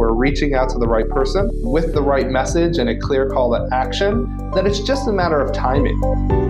We're reaching out to the right person with the right message and a clear call to action, then it's just a matter of timing.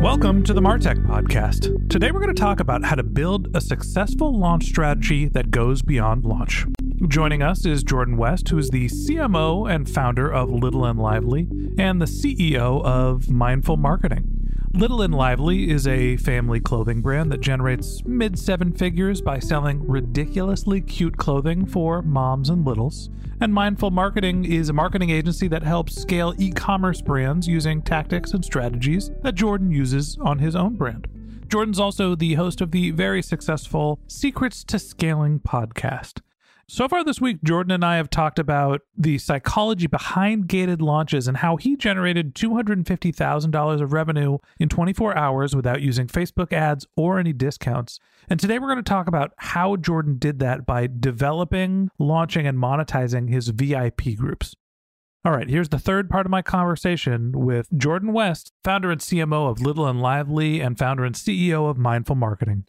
Welcome to the Martech Podcast. Today we're going to talk about how to build a successful launch strategy that goes beyond launch. Joining us is Jordan West, who is the CMO and founder of Little and Lively and the CEO of Mindful Marketing. Little and Lively is a family clothing brand that generates mid seven figures by selling ridiculously cute clothing for moms and littles. And Mindful Marketing is a marketing agency that helps scale e commerce brands using tactics and strategies that Jordan uses on his own brand. Jordan's also the host of the very successful Secrets to Scaling podcast. So far this week, Jordan and I have talked about the psychology behind gated launches and how he generated $250,000 of revenue in 24 hours without using Facebook ads or any discounts. And today we're going to talk about how Jordan did that by developing, launching, and monetizing his VIP groups. All right, here's the third part of my conversation with Jordan West, founder and CMO of Little and Lively and founder and CEO of Mindful Marketing.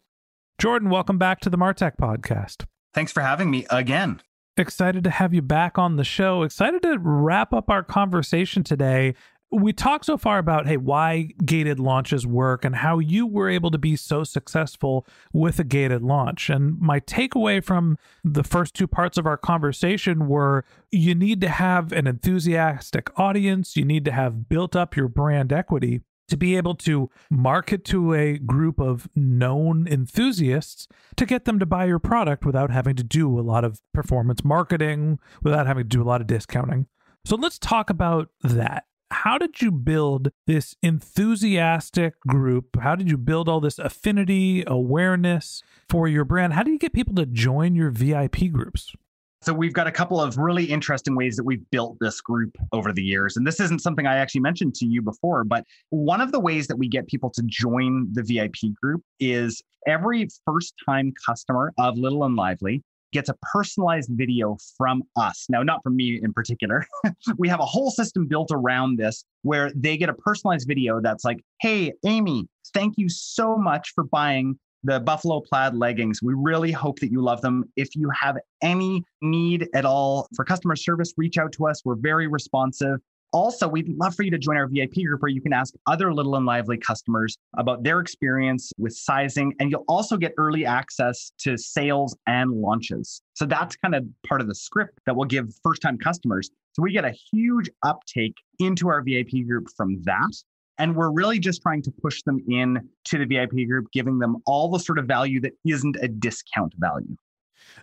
Jordan, welcome back to the Martech podcast. Thanks for having me again. Excited to have you back on the show. Excited to wrap up our conversation today. We talked so far about hey why gated launches work and how you were able to be so successful with a gated launch. And my takeaway from the first two parts of our conversation were you need to have an enthusiastic audience, you need to have built up your brand equity to be able to market to a group of known enthusiasts to get them to buy your product without having to do a lot of performance marketing, without having to do a lot of discounting. So let's talk about that. How did you build this enthusiastic group? How did you build all this affinity, awareness for your brand? How do you get people to join your VIP groups? So we've got a couple of really interesting ways that we've built this group over the years. And this isn't something I actually mentioned to you before, but one of the ways that we get people to join the VIP group is every first time customer of Little and Lively gets a personalized video from us. Now, not from me in particular. we have a whole system built around this where they get a personalized video that's like, hey, Amy, thank you so much for buying the Buffalo plaid leggings. We really hope that you love them. If you have any need at all for customer service, reach out to us. We're very responsive. Also, we'd love for you to join our VIP group where you can ask other Little and Lively customers about their experience with sizing. And you'll also get early access to sales and launches. So that's kind of part of the script that we'll give first time customers. So we get a huge uptake into our VIP group from that. And we're really just trying to push them in to the VIP group, giving them all the sort of value that isn't a discount value.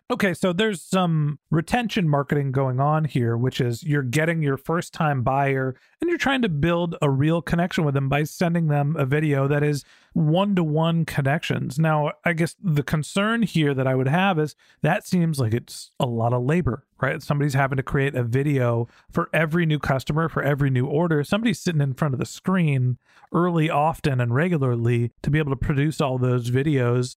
Okay, so there's some retention marketing going on here, which is you're getting your first time buyer and you're trying to build a real connection with them by sending them a video that is one to one connections. Now, I guess the concern here that I would have is that seems like it's a lot of labor, right? Somebody's having to create a video for every new customer, for every new order. Somebody's sitting in front of the screen early, often, and regularly to be able to produce all those videos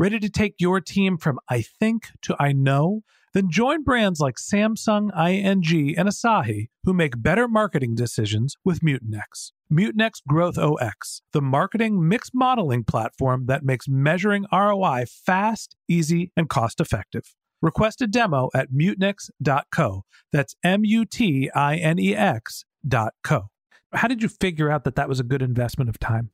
Ready to take your team from I think to I know? Then join brands like Samsung, ING, and Asahi who make better marketing decisions with Mutinex. Mutinex Growth OS, the marketing mix modeling platform that makes measuring ROI fast, easy, and cost effective. Request a demo at mutinex.co. That's M U T I N E X dot co. How did you figure out that that was a good investment of time?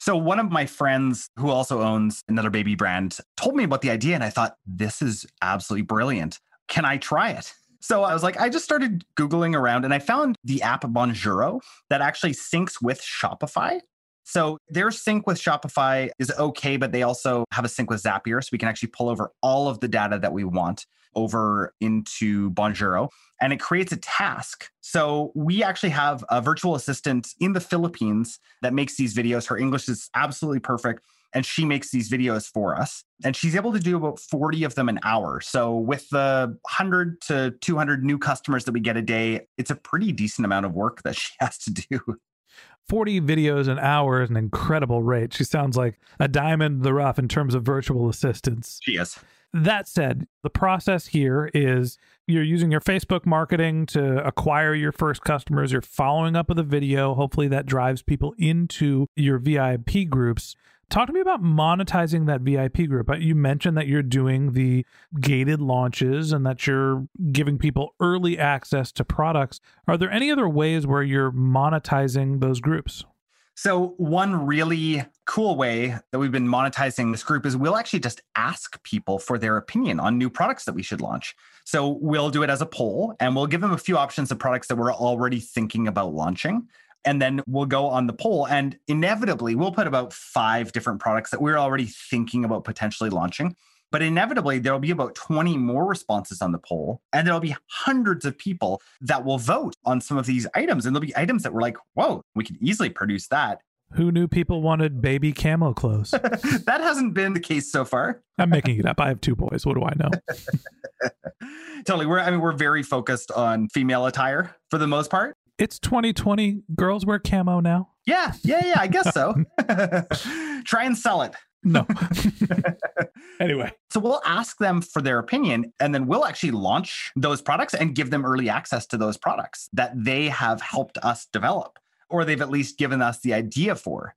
So one of my friends who also owns another baby brand told me about the idea and I thought this is absolutely brilliant. Can I try it? So I was like, I just started Googling around and I found the app Bonjoro that actually syncs with Shopify. So their sync with Shopify is okay, but they also have a sync with Zapier. So we can actually pull over all of the data that we want over into Bonjoro and it creates a task. So we actually have a virtual assistant in the Philippines that makes these videos. Her English is absolutely perfect. And she makes these videos for us. And she's able to do about 40 of them an hour. So, with the 100 to 200 new customers that we get a day, it's a pretty decent amount of work that she has to do. 40 videos an hour is an incredible rate. She sounds like a diamond in the rough in terms of virtual assistants. She is. That said, the process here is you're using your Facebook marketing to acquire your first customers. You're following up with a video. Hopefully, that drives people into your VIP groups. Talk to me about monetizing that VIP group. Uh, You mentioned that you're doing the gated launches and that you're giving people early access to products. Are there any other ways where you're monetizing those groups? So, one really cool way that we've been monetizing this group is we'll actually just ask people for their opinion on new products that we should launch. So, we'll do it as a poll and we'll give them a few options of products that we're already thinking about launching. And then we'll go on the poll, and inevitably, we'll put about five different products that we're already thinking about potentially launching. But inevitably, there'll be about 20 more responses on the poll, and there'll be hundreds of people that will vote on some of these items. And there'll be items that we're like, whoa, we could easily produce that. Who knew people wanted baby camo clothes? that hasn't been the case so far. I'm making it up. I have two boys. What do I know? totally. We're I mean, we're very focused on female attire for the most part. It's 2020. Girls wear camo now. Yeah, yeah, yeah. I guess so. Try and sell it. No. anyway, So we'll ask them for their opinion, and then we'll actually launch those products and give them early access to those products that they have helped us develop, or they've at least given us the idea for.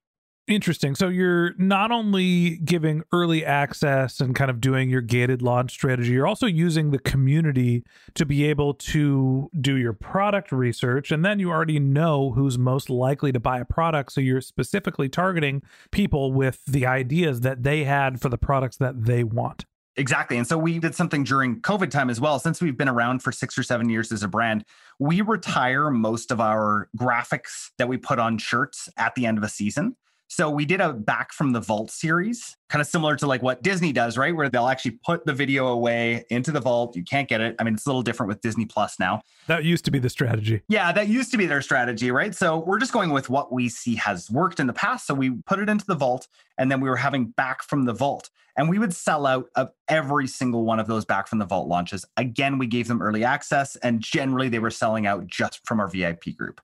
Interesting. So you're not only giving early access and kind of doing your gated launch strategy, you're also using the community to be able to do your product research. And then you already know who's most likely to buy a product. So you're specifically targeting people with the ideas that they had for the products that they want. Exactly. And so we did something during COVID time as well. Since we've been around for six or seven years as a brand, we retire most of our graphics that we put on shirts at the end of a season. So we did a back from the vault series, kind of similar to like what Disney does, right? Where they'll actually put the video away into the vault. You can't get it. I mean, it's a little different with Disney Plus now. That used to be the strategy. Yeah, that used to be their strategy, right? So we're just going with what we see has worked in the past. So we put it into the vault and then we were having back from the vault. And we would sell out of every single one of those back from the vault launches. Again, we gave them early access and generally they were selling out just from our VIP group.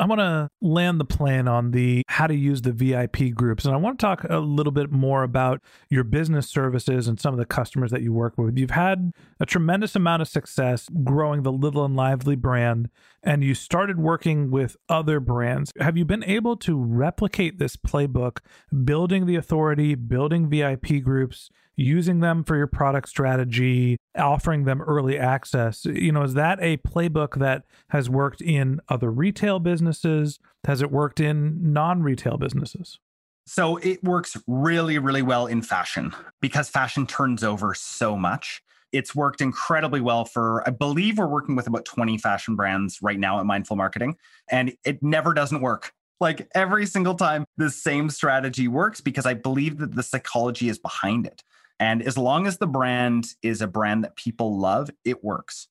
I want to land the plan on the how to use the VIP groups. And I want to talk a little bit more about your business services and some of the customers that you work with. You've had a tremendous amount of success growing the Little and Lively brand, and you started working with other brands. Have you been able to replicate this playbook, building the authority, building VIP groups, using them for your product strategy, offering them early access. You know, is that a playbook that has worked in other retail businesses? Has it worked in non retail businesses? So it works really, really well in fashion because fashion turns over so much. It's worked incredibly well for, I believe we're working with about 20 fashion brands right now at Mindful Marketing, and it never doesn't work. Like every single time, the same strategy works because I believe that the psychology is behind it. And as long as the brand is a brand that people love, it works.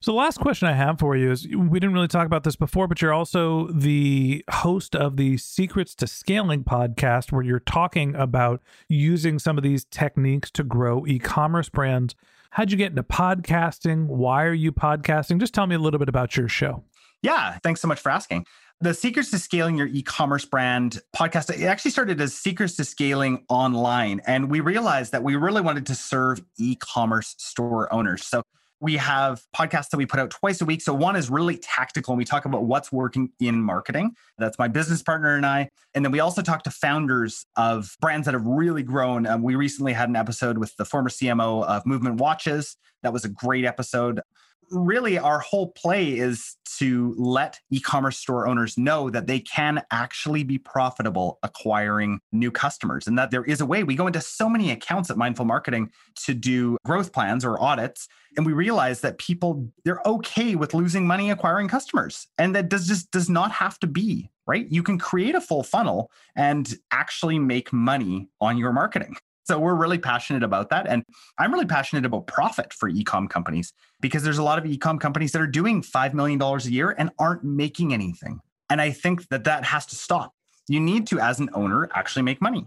So, the last question I have for you is we didn't really talk about this before, but you're also the host of the Secrets to Scaling podcast, where you're talking about using some of these techniques to grow e commerce brands. How'd you get into podcasting? Why are you podcasting? Just tell me a little bit about your show. Yeah, thanks so much for asking the secrets to scaling your e-commerce brand podcast it actually started as secrets to scaling online and we realized that we really wanted to serve e-commerce store owners. So we have podcasts that we put out twice a week. So one is really tactical and we talk about what's working in marketing. That's my business partner and i. And then we also talk to founders of brands that have really grown. Um, we recently had an episode with the former cmo of movement watches. That was a great episode really our whole play is to let e-commerce store owners know that they can actually be profitable acquiring new customers and that there is a way. We go into so many accounts at mindful marketing to do growth plans or audits and we realize that people they're okay with losing money acquiring customers and that does just does not have to be right? You can create a full funnel and actually make money on your marketing so we're really passionate about that. And I'm really passionate about profit for ecom companies because there's a lot of ecom companies that are doing $5 million a year and aren't making anything. And I think that that has to stop. You need to, as an owner, actually make money.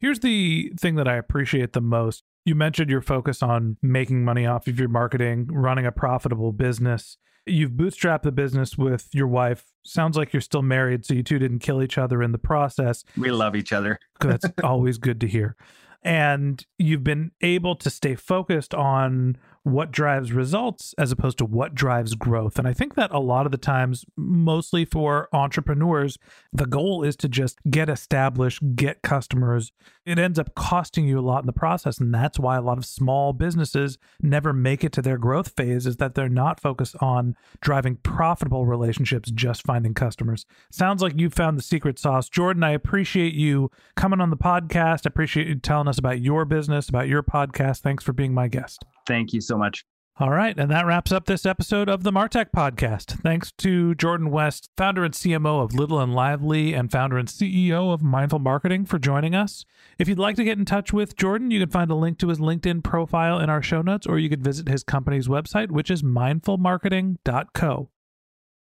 Here's the thing that I appreciate the most. You mentioned your focus on making money off of your marketing, running a profitable business. You've bootstrapped the business with your wife. Sounds like you're still married, so you two didn't kill each other in the process. We love each other. That's always good to hear and you've been able to stay focused on what drives results as opposed to what drives growth. And I think that a lot of the times, mostly for entrepreneurs, the goal is to just get established, get customers. It ends up costing you a lot in the process. And that's why a lot of small businesses never make it to their growth phase, is that they're not focused on driving profitable relationships, just finding customers. Sounds like you found the secret sauce. Jordan, I appreciate you coming on the podcast. I appreciate you telling us about your business, about your podcast. Thanks for being my guest. Thank you so much. All right. And that wraps up this episode of the Martech podcast. Thanks to Jordan West, founder and CMO of Little and Lively and founder and CEO of Mindful Marketing, for joining us. If you'd like to get in touch with Jordan, you can find a link to his LinkedIn profile in our show notes, or you could visit his company's website, which is mindfulmarketing.co.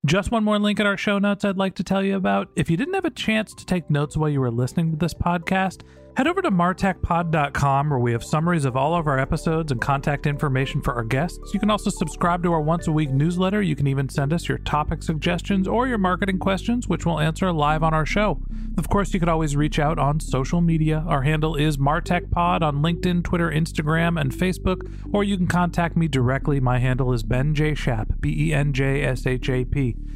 Just one more link in our show notes I'd like to tell you about. If you didn't have a chance to take notes while you were listening to this podcast, Head over to martechpod.com where we have summaries of all of our episodes and contact information for our guests. You can also subscribe to our once a week newsletter. You can even send us your topic suggestions or your marketing questions, which we'll answer live on our show. Of course, you could always reach out on social media. Our handle is martechpod on LinkedIn, Twitter, Instagram, and Facebook, or you can contact me directly. My handle is Ben J. Shap, B E N J S H A P.